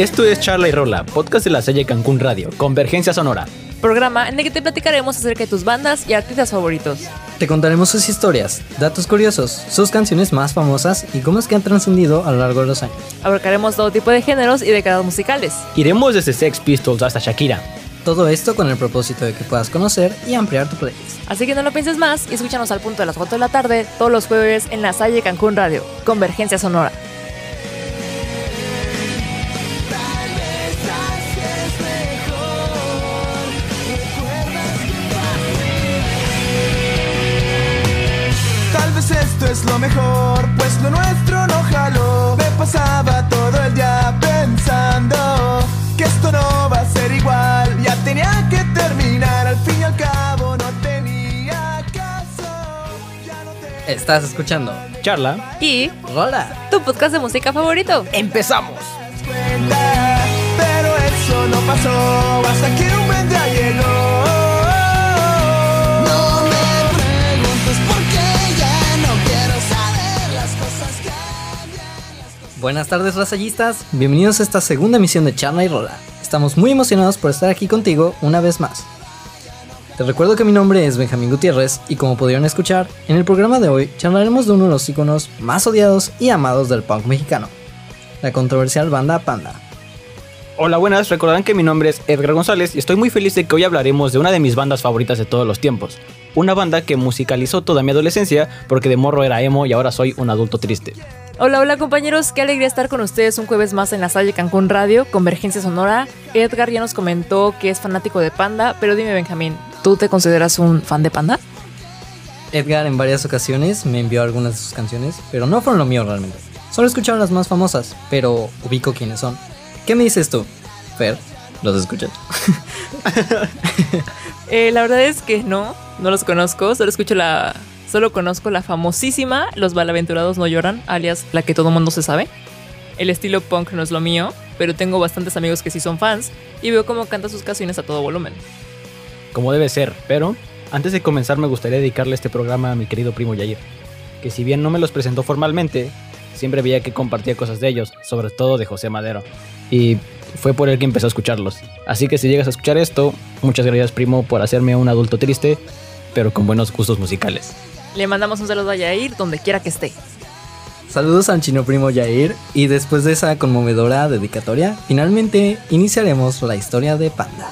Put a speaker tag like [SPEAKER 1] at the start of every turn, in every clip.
[SPEAKER 1] Esto es Charla y Rola, podcast de la Salle Cancún Radio, Convergencia Sonora.
[SPEAKER 2] Programa en el que te platicaremos acerca de tus bandas y artistas favoritos.
[SPEAKER 3] Te contaremos sus historias, datos curiosos, sus canciones más famosas y cómo es que han trascendido a lo largo de los años.
[SPEAKER 2] Abarcaremos todo tipo de géneros y décadas musicales.
[SPEAKER 1] Iremos desde Sex Pistols hasta Shakira.
[SPEAKER 3] Todo esto con el propósito de que puedas conocer y ampliar tu playlist.
[SPEAKER 2] Así que no lo pienses más y escúchanos al punto de las 4 de la tarde todos los jueves en la Salle Cancún Radio, Convergencia Sonora.
[SPEAKER 4] Es lo mejor, pues lo nuestro no jaló. Me pasaba todo el día pensando que esto no va a ser igual. Ya tenía que terminar, al fin y al cabo no tenía caso. Ya no te
[SPEAKER 3] Estás escuchando.
[SPEAKER 1] Charla.
[SPEAKER 2] Y
[SPEAKER 3] Hola.
[SPEAKER 2] tu podcast de música favorito.
[SPEAKER 1] ¡Empezamos!
[SPEAKER 4] cuenta. Pero eso no pasó hasta que
[SPEAKER 3] Buenas tardes, rasallistas. Bienvenidos a esta segunda emisión de Charla y Rola. Estamos muy emocionados por estar aquí contigo una vez más. Te recuerdo que mi nombre es Benjamín Gutiérrez y como pudieron escuchar, en el programa de hoy charlaremos de uno de los iconos más odiados y amados del punk mexicano, la controversial banda Panda.
[SPEAKER 1] Hola, buenas. Recordarán que mi nombre es Edgar González y estoy muy feliz de que hoy hablaremos de una de mis bandas favoritas de todos los tiempos. Una banda que musicalizó toda mi adolescencia porque de morro era emo y ahora soy un adulto triste.
[SPEAKER 2] Hola, hola compañeros, qué alegría estar con ustedes un jueves más en la Salle Cancún Radio, Convergencia Sonora. Edgar ya nos comentó que es fanático de Panda, pero dime Benjamín, ¿tú te consideras un fan de Panda?
[SPEAKER 3] Edgar en varias ocasiones me envió algunas de sus canciones, pero no fueron lo mío realmente. Solo escucharon las más famosas, pero ubico quiénes son. ¿Qué me dices tú? Fer, ¿los escuchas?
[SPEAKER 2] Eh, la verdad es que no, no los conozco, solo escucho la... Solo conozco la famosísima Los Malaventurados No Lloran, alias la que todo mundo se sabe. El estilo punk no es lo mío, pero tengo bastantes amigos que sí son fans y veo cómo canta sus canciones a todo volumen.
[SPEAKER 1] Como debe ser, pero antes de comenzar me gustaría dedicarle este programa a mi querido primo Yair, que si bien no me los presentó formalmente, siempre veía que compartía cosas de ellos, sobre todo de José Madero. Y fue por él que empezó a escucharlos. Así que si llegas a escuchar esto, muchas gracias primo por hacerme un adulto triste, pero con buenos gustos musicales.
[SPEAKER 2] Le mandamos un saludo a Yair donde quiera que esté.
[SPEAKER 3] Saludos al chino primo Yair y después de esa conmovedora dedicatoria, finalmente iniciaremos la historia de Panda.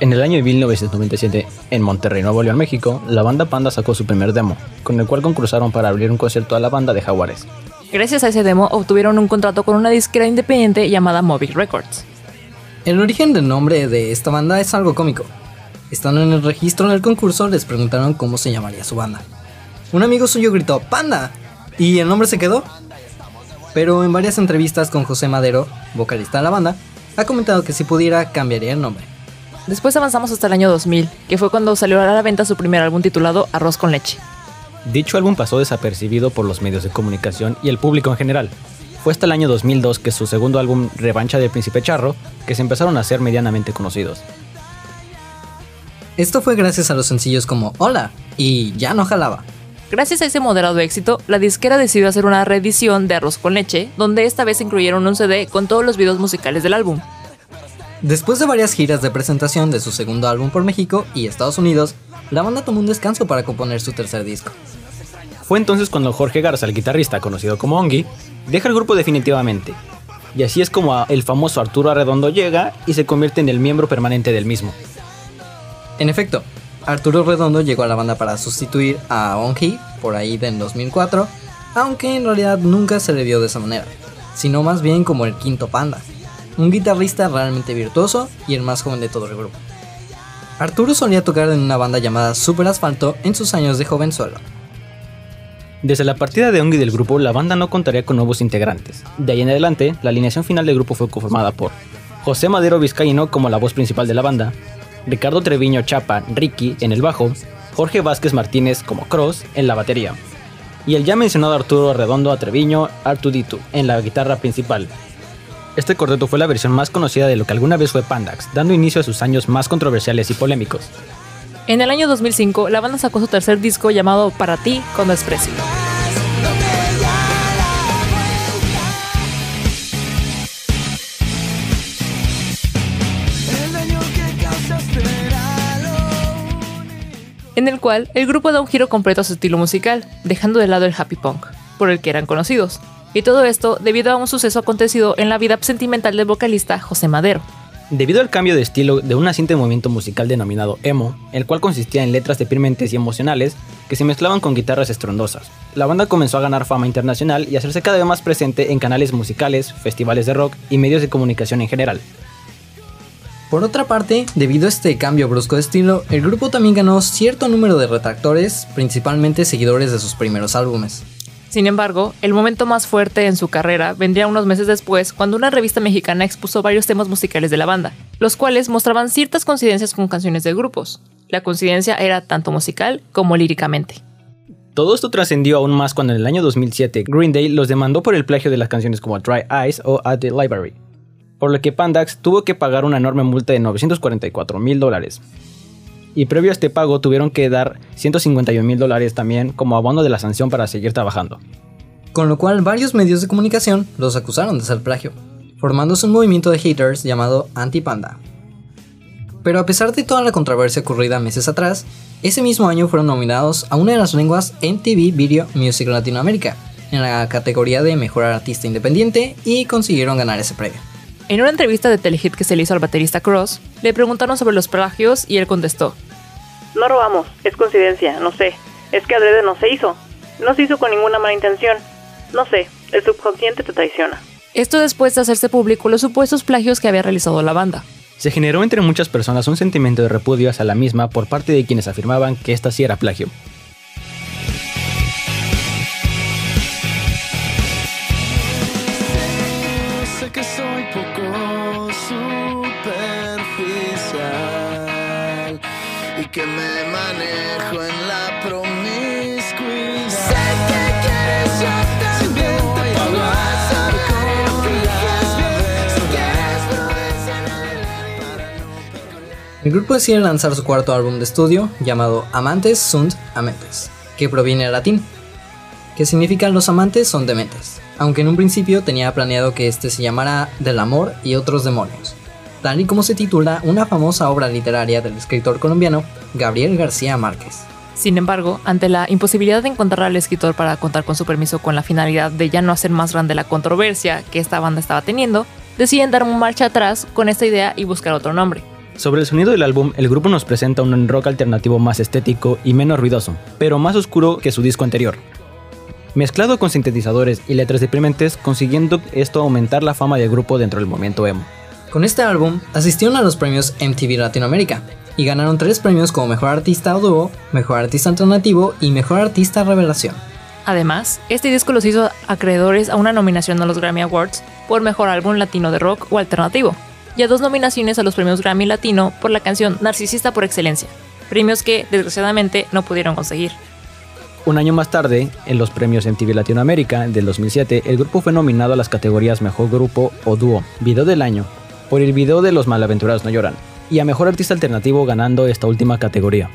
[SPEAKER 1] En el año de 1997, en Monterrey, Nuevo León, México, la banda Panda sacó su primer demo, con el cual concursaron para abrir un concierto a la banda de Jaguares.
[SPEAKER 2] Gracias a ese demo obtuvieron un contrato con una disquera independiente llamada Movic Records.
[SPEAKER 3] El origen del nombre de esta banda es algo cómico. Estando en el registro del concurso les preguntaron cómo se llamaría su banda. Un amigo suyo gritó ¡Panda! y el nombre se quedó. Pero en varias entrevistas con José Madero, vocalista de la banda, ha comentado que si pudiera cambiaría el nombre.
[SPEAKER 2] Después avanzamos hasta el año 2000, que fue cuando salió a la venta su primer álbum titulado Arroz con leche.
[SPEAKER 1] Dicho álbum pasó desapercibido por los medios de comunicación y el público en general. Fue hasta el año 2002 que su segundo álbum, Revancha del Príncipe Charro, que se empezaron a hacer medianamente conocidos.
[SPEAKER 3] Esto fue gracias a los sencillos como Hola y Ya no jalaba.
[SPEAKER 2] Gracias a ese moderado éxito, la disquera decidió hacer una reedición de Arroz con leche, donde esta vez incluyeron un CD con todos los videos musicales del álbum.
[SPEAKER 3] Después de varias giras de presentación de su segundo álbum por México y Estados Unidos, la banda tomó un descanso para componer su tercer disco.
[SPEAKER 1] Fue entonces cuando Jorge Garza, el guitarrista conocido como Ongi, deja el grupo definitivamente. Y así es como el famoso Arturo Arredondo llega y se convierte en el miembro permanente del mismo.
[SPEAKER 3] En efecto, Arturo Redondo llegó a la banda para sustituir a Ongi por ahí del 2004, aunque en realidad nunca se le vio de esa manera, sino más bien como el quinto panda, un guitarrista realmente virtuoso y el más joven de todo el grupo. Arturo solía tocar en una banda llamada Super Asfalto en sus años de jovenzuelo.
[SPEAKER 1] Desde la partida de Ongi del grupo, la banda no contaría con nuevos integrantes. De ahí en adelante, la alineación final del grupo fue conformada por José Madero Vizcaíno como la voz principal de la banda, Ricardo Treviño Chapa, Ricky en el bajo, Jorge Vázquez Martínez como Cross en la batería, y el ya mencionado Arturo Redondo a Treviño Artuditu en la guitarra principal. Este cuarteto fue la versión más conocida de lo que alguna vez fue Pandax, dando inicio a sus años más controversiales y polémicos.
[SPEAKER 2] En el año 2005, la banda sacó su tercer disco llamado Para ti con desprecio. En el cual el grupo da un giro completo a su estilo musical, dejando de lado el happy punk, por el que eran conocidos. Y todo esto debido a un suceso acontecido en la vida sentimental del vocalista José Madero.
[SPEAKER 1] Debido al cambio de estilo de un naciente movimiento musical denominado emo, el cual consistía en letras deprimentes y emocionales que se mezclaban con guitarras estrondosas, la banda comenzó a ganar fama internacional y a hacerse cada vez más presente en canales musicales, festivales de rock y medios de comunicación en general.
[SPEAKER 3] Por otra parte, debido a este cambio brusco de estilo, el grupo también ganó cierto número de retractores, principalmente seguidores de sus primeros álbumes.
[SPEAKER 2] Sin embargo, el momento más fuerte en su carrera vendría unos meses después cuando una revista mexicana expuso varios temas musicales de la banda, los cuales mostraban ciertas coincidencias con canciones de grupos. La coincidencia era tanto musical como líricamente.
[SPEAKER 1] Todo esto trascendió aún más cuando en el año 2007 Green Day los demandó por el plagio de las canciones como Dry Eyes o At the Library, por lo que Pandax tuvo que pagar una enorme multa de 944 mil dólares. Y previo a este pago tuvieron que dar 151 mil dólares también como abono de la sanción para seguir trabajando.
[SPEAKER 3] Con lo cual varios medios de comunicación los acusaron de ser plagio, formándose un movimiento de haters llamado Anti-Panda. Pero a pesar de toda la controversia ocurrida meses atrás, ese mismo año fueron nominados a una de las lenguas MTV Video Music Latinoamérica, en la categoría de Mejor Artista Independiente, y consiguieron ganar ese premio.
[SPEAKER 2] En una entrevista de Telehit que se le hizo al baterista Cross, le preguntaron sobre los plagios y él contestó:
[SPEAKER 5] No robamos, es coincidencia, no sé. Es que adrede no se hizo. No se hizo con ninguna mala intención. No sé, el subconsciente te traiciona.
[SPEAKER 2] Esto después de hacerse público los supuestos plagios que había realizado la banda.
[SPEAKER 1] Se generó entre muchas personas un sentimiento de repudio hacia la misma por parte de quienes afirmaban que esta sí era plagio.
[SPEAKER 3] El grupo decide lanzar su cuarto álbum de estudio llamado Amantes sunt amentes, que proviene del latín, que significa los amantes son dementes, aunque en un principio tenía planeado que este se llamara Del amor y otros demonios, tal y como se titula una famosa obra literaria del escritor colombiano Gabriel García Márquez.
[SPEAKER 2] Sin embargo, ante la imposibilidad de encontrar al escritor para contar con su permiso con la finalidad de ya no hacer más grande la controversia que esta banda estaba teniendo, deciden dar un marcha atrás con esta idea y buscar otro nombre.
[SPEAKER 1] Sobre el sonido del álbum, el grupo nos presenta un rock alternativo más estético y menos ruidoso, pero más oscuro que su disco anterior. Mezclado con sintetizadores y letras deprimentes, consiguiendo esto aumentar la fama del grupo dentro del movimiento emo.
[SPEAKER 3] Con este álbum asistieron a los premios MTV Latinoamérica y ganaron tres premios como Mejor Artista o Dúo, Mejor Artista Alternativo y Mejor Artista Revelación.
[SPEAKER 2] Además, este disco los hizo acreedores a una nominación a los Grammy Awards por Mejor Álbum Latino de Rock o Alternativo, y a dos nominaciones a los premios Grammy Latino por la canción Narcisista por Excelencia, premios que, desgraciadamente, no pudieron conseguir.
[SPEAKER 1] Un año más tarde, en los premios MTV Latinoamérica del 2007, el grupo fue nominado a las categorías Mejor Grupo o Dúo, Video del Año, por el video de Los Malaventurados No Lloran, y a Mejor Artista Alternativo ganando esta última categoría.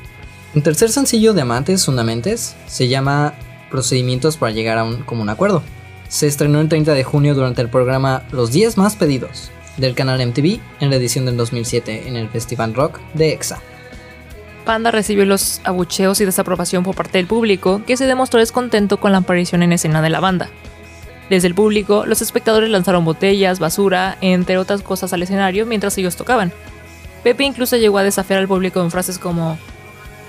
[SPEAKER 3] Un tercer sencillo de Amantes Fundamentes se llama Procedimientos para llegar a un común acuerdo. Se estrenó el 30 de junio durante el programa Los 10 más pedidos del canal MTV en la edición del 2007 en el Festival Rock de EXA.
[SPEAKER 2] Panda recibió los abucheos y desaprobación por parte del público, que se demostró descontento con la aparición en escena de la banda. Desde el público, los espectadores lanzaron botellas, basura, entre otras cosas al escenario mientras ellos tocaban. Pepe incluso llegó a desafiar al público en frases como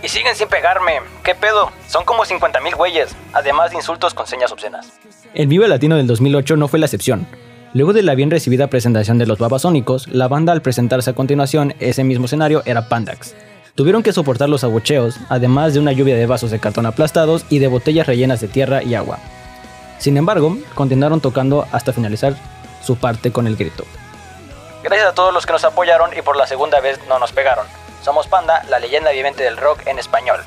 [SPEAKER 1] Y siguen sin pegarme. ¿Qué pedo? Son como 50.000 güeyes, además de insultos con señas obscenas. El Vive Latino del 2008 no fue la excepción. Luego de la bien recibida presentación de los Babasónicos, la banda al presentarse a continuación ese mismo escenario era Pandax. Tuvieron que soportar los abucheos, además de una lluvia de vasos de cartón aplastados y de botellas rellenas de tierra y agua. Sin embargo, continuaron tocando hasta finalizar su parte con el grito. Gracias a todos los que nos apoyaron y por la segunda vez no nos pegaron. Somos Panda, la leyenda viviente del rock en español.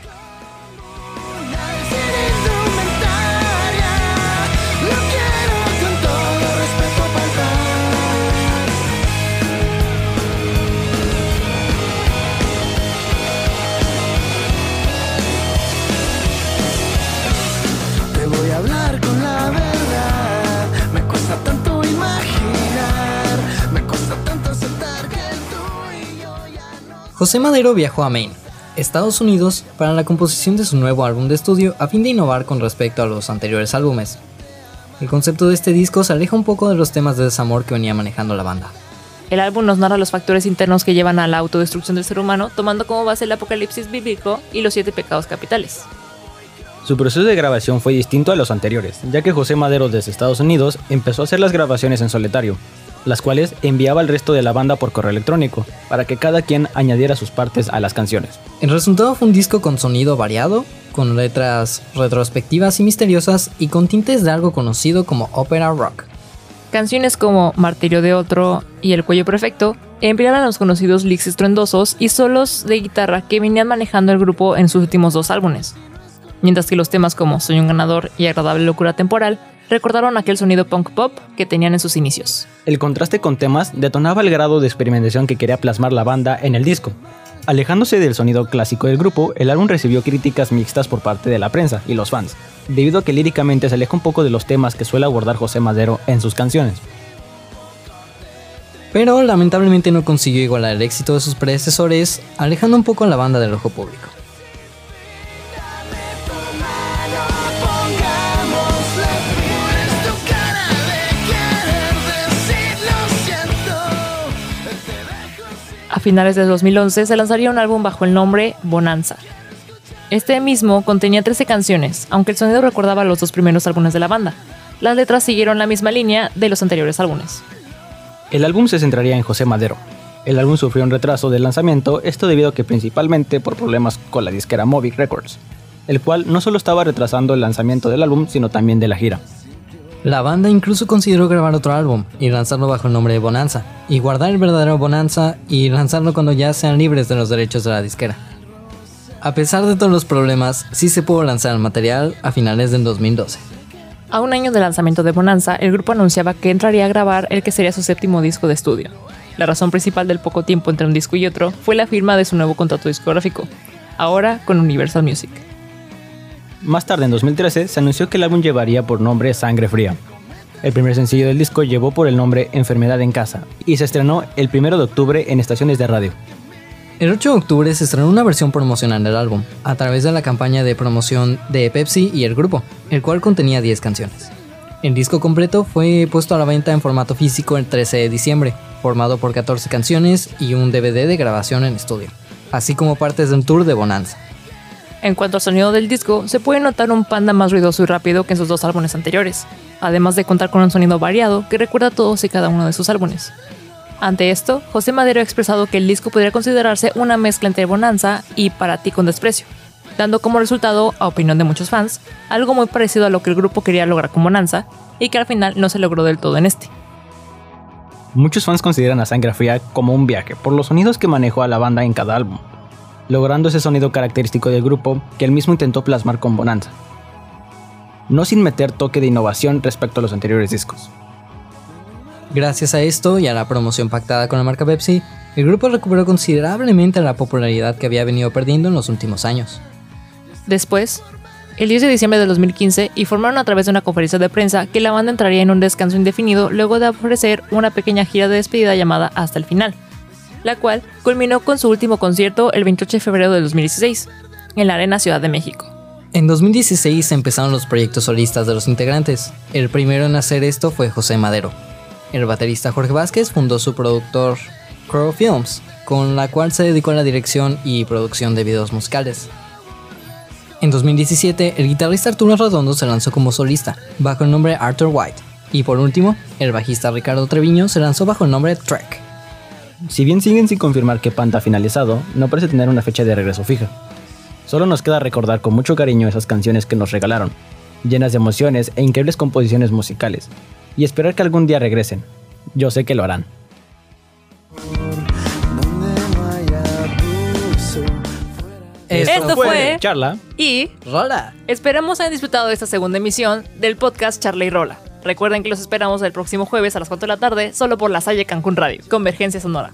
[SPEAKER 3] José Madero viajó a Maine, Estados Unidos, para la composición de su nuevo álbum de estudio a fin de innovar con respecto a los anteriores álbumes. El concepto de este disco se aleja un poco de los temas de desamor que venía manejando la banda.
[SPEAKER 2] El álbum nos narra los factores internos que llevan a la autodestrucción del ser humano, tomando como base el apocalipsis bíblico y los siete pecados capitales.
[SPEAKER 1] Su proceso de grabación fue distinto a los anteriores, ya que José Madero desde Estados Unidos empezó a hacer las grabaciones en solitario, las cuales enviaba al resto de la banda por correo electrónico, para que cada quien añadiera sus partes a las canciones.
[SPEAKER 3] El resultado fue un disco con sonido variado, con letras retrospectivas y misteriosas y con tintes de algo conocido como opera rock.
[SPEAKER 2] Canciones como Martirio de Otro y El Cuello Perfecto empleaban los conocidos licks estruendosos y solos de guitarra que venían manejando el grupo en sus últimos dos álbumes. Mientras que los temas como Soy un ganador y Agradable Locura Temporal recordaron aquel sonido punk pop que tenían en sus inicios.
[SPEAKER 1] El contraste con temas detonaba el grado de experimentación que quería plasmar la banda en el disco. Alejándose del sonido clásico del grupo, el álbum recibió críticas mixtas por parte de la prensa y los fans, debido a que líricamente se aleja un poco de los temas que suele abordar José Madero en sus canciones.
[SPEAKER 3] Pero lamentablemente no consiguió igualar el éxito de sus predecesores, alejando un poco a la banda del ojo público.
[SPEAKER 2] Finales de 2011 se lanzaría un álbum bajo el nombre Bonanza. Este mismo contenía 13 canciones, aunque el sonido recordaba los dos primeros álbumes de la banda. Las letras siguieron la misma línea de los anteriores álbumes.
[SPEAKER 1] El álbum se centraría en José Madero. El álbum sufrió un retraso del lanzamiento, esto debido a que principalmente por problemas con la disquera Movic Records, el cual no solo estaba retrasando el lanzamiento del álbum, sino también de la gira.
[SPEAKER 3] La banda incluso consideró grabar otro álbum y lanzarlo bajo el nombre de Bonanza, y guardar el verdadero Bonanza y lanzarlo cuando ya sean libres de los derechos de la disquera. A pesar de todos los problemas, sí se pudo lanzar el material a finales del 2012.
[SPEAKER 2] A un año del lanzamiento de Bonanza, el grupo anunciaba que entraría a grabar el que sería su séptimo disco de estudio. La razón principal del poco tiempo entre un disco y otro fue la firma de su nuevo contrato discográfico, ahora con Universal Music.
[SPEAKER 1] Más tarde, en 2013, se anunció que el álbum llevaría por nombre Sangre Fría. El primer sencillo del disco llevó por el nombre Enfermedad en Casa y se estrenó el 1 de octubre en estaciones de radio.
[SPEAKER 3] El 8 de octubre se estrenó una versión promocional del álbum, a través de la campaña de promoción de Pepsi y el grupo, el cual contenía 10 canciones. El disco completo fue puesto a la venta en formato físico el 13 de diciembre, formado por 14 canciones y un DVD de grabación en estudio, así como partes de un tour de Bonanza.
[SPEAKER 2] En cuanto al sonido del disco, se puede notar un panda más ruidoso y rápido que en sus dos álbumes anteriores, además de contar con un sonido variado que recuerda a todos y cada uno de sus álbumes. Ante esto, José Madero ha expresado que el disco podría considerarse una mezcla entre Bonanza y Para ti con desprecio, dando como resultado, a opinión de muchos fans, algo muy parecido a lo que el grupo quería lograr con Bonanza y que al final no se logró del todo en este.
[SPEAKER 1] Muchos fans consideran a Sangre Fría como un viaje por los sonidos que manejó a la banda en cada álbum, logrando ese sonido característico del grupo que él mismo intentó plasmar con Bonanza, no sin meter toque de innovación respecto a los anteriores discos.
[SPEAKER 3] Gracias a esto y a la promoción pactada con la marca Pepsi, el grupo recuperó considerablemente la popularidad que había venido perdiendo en los últimos años.
[SPEAKER 2] Después, el 10 de diciembre de 2015 informaron a través de una conferencia de prensa que la banda entraría en un descanso indefinido luego de ofrecer una pequeña gira de despedida llamada Hasta el Final, la cual culminó con su último concierto el 28 de febrero de 2016, en la Arena Ciudad de México.
[SPEAKER 3] En 2016 empezaron los proyectos solistas de los integrantes. El primero en hacer esto fue José Madero. El baterista Jorge Vázquez fundó su productor Crow Films, con la cual se dedicó a la dirección y producción de videos musicales. En 2017, el guitarrista Arturo Redondo se lanzó como solista, bajo el nombre Arthur White. Y por último, el bajista Ricardo Treviño se lanzó bajo el nombre Trek.
[SPEAKER 1] Si bien siguen sin confirmar que Panda ha finalizado, no parece tener una fecha de regreso fija. Solo nos queda recordar con mucho cariño esas canciones que nos regalaron, llenas de emociones e increíbles composiciones musicales, y esperar que algún día regresen. Yo sé que lo harán.
[SPEAKER 2] Esto fue
[SPEAKER 1] Charla.
[SPEAKER 2] y
[SPEAKER 3] Rola.
[SPEAKER 2] esperamos hayan disfrutado de esta segunda emisión del podcast Charla y Rola. Recuerden que los esperamos el próximo jueves a las 4 de la tarde solo por la Salle Cancún Radio. Convergencia Sonora.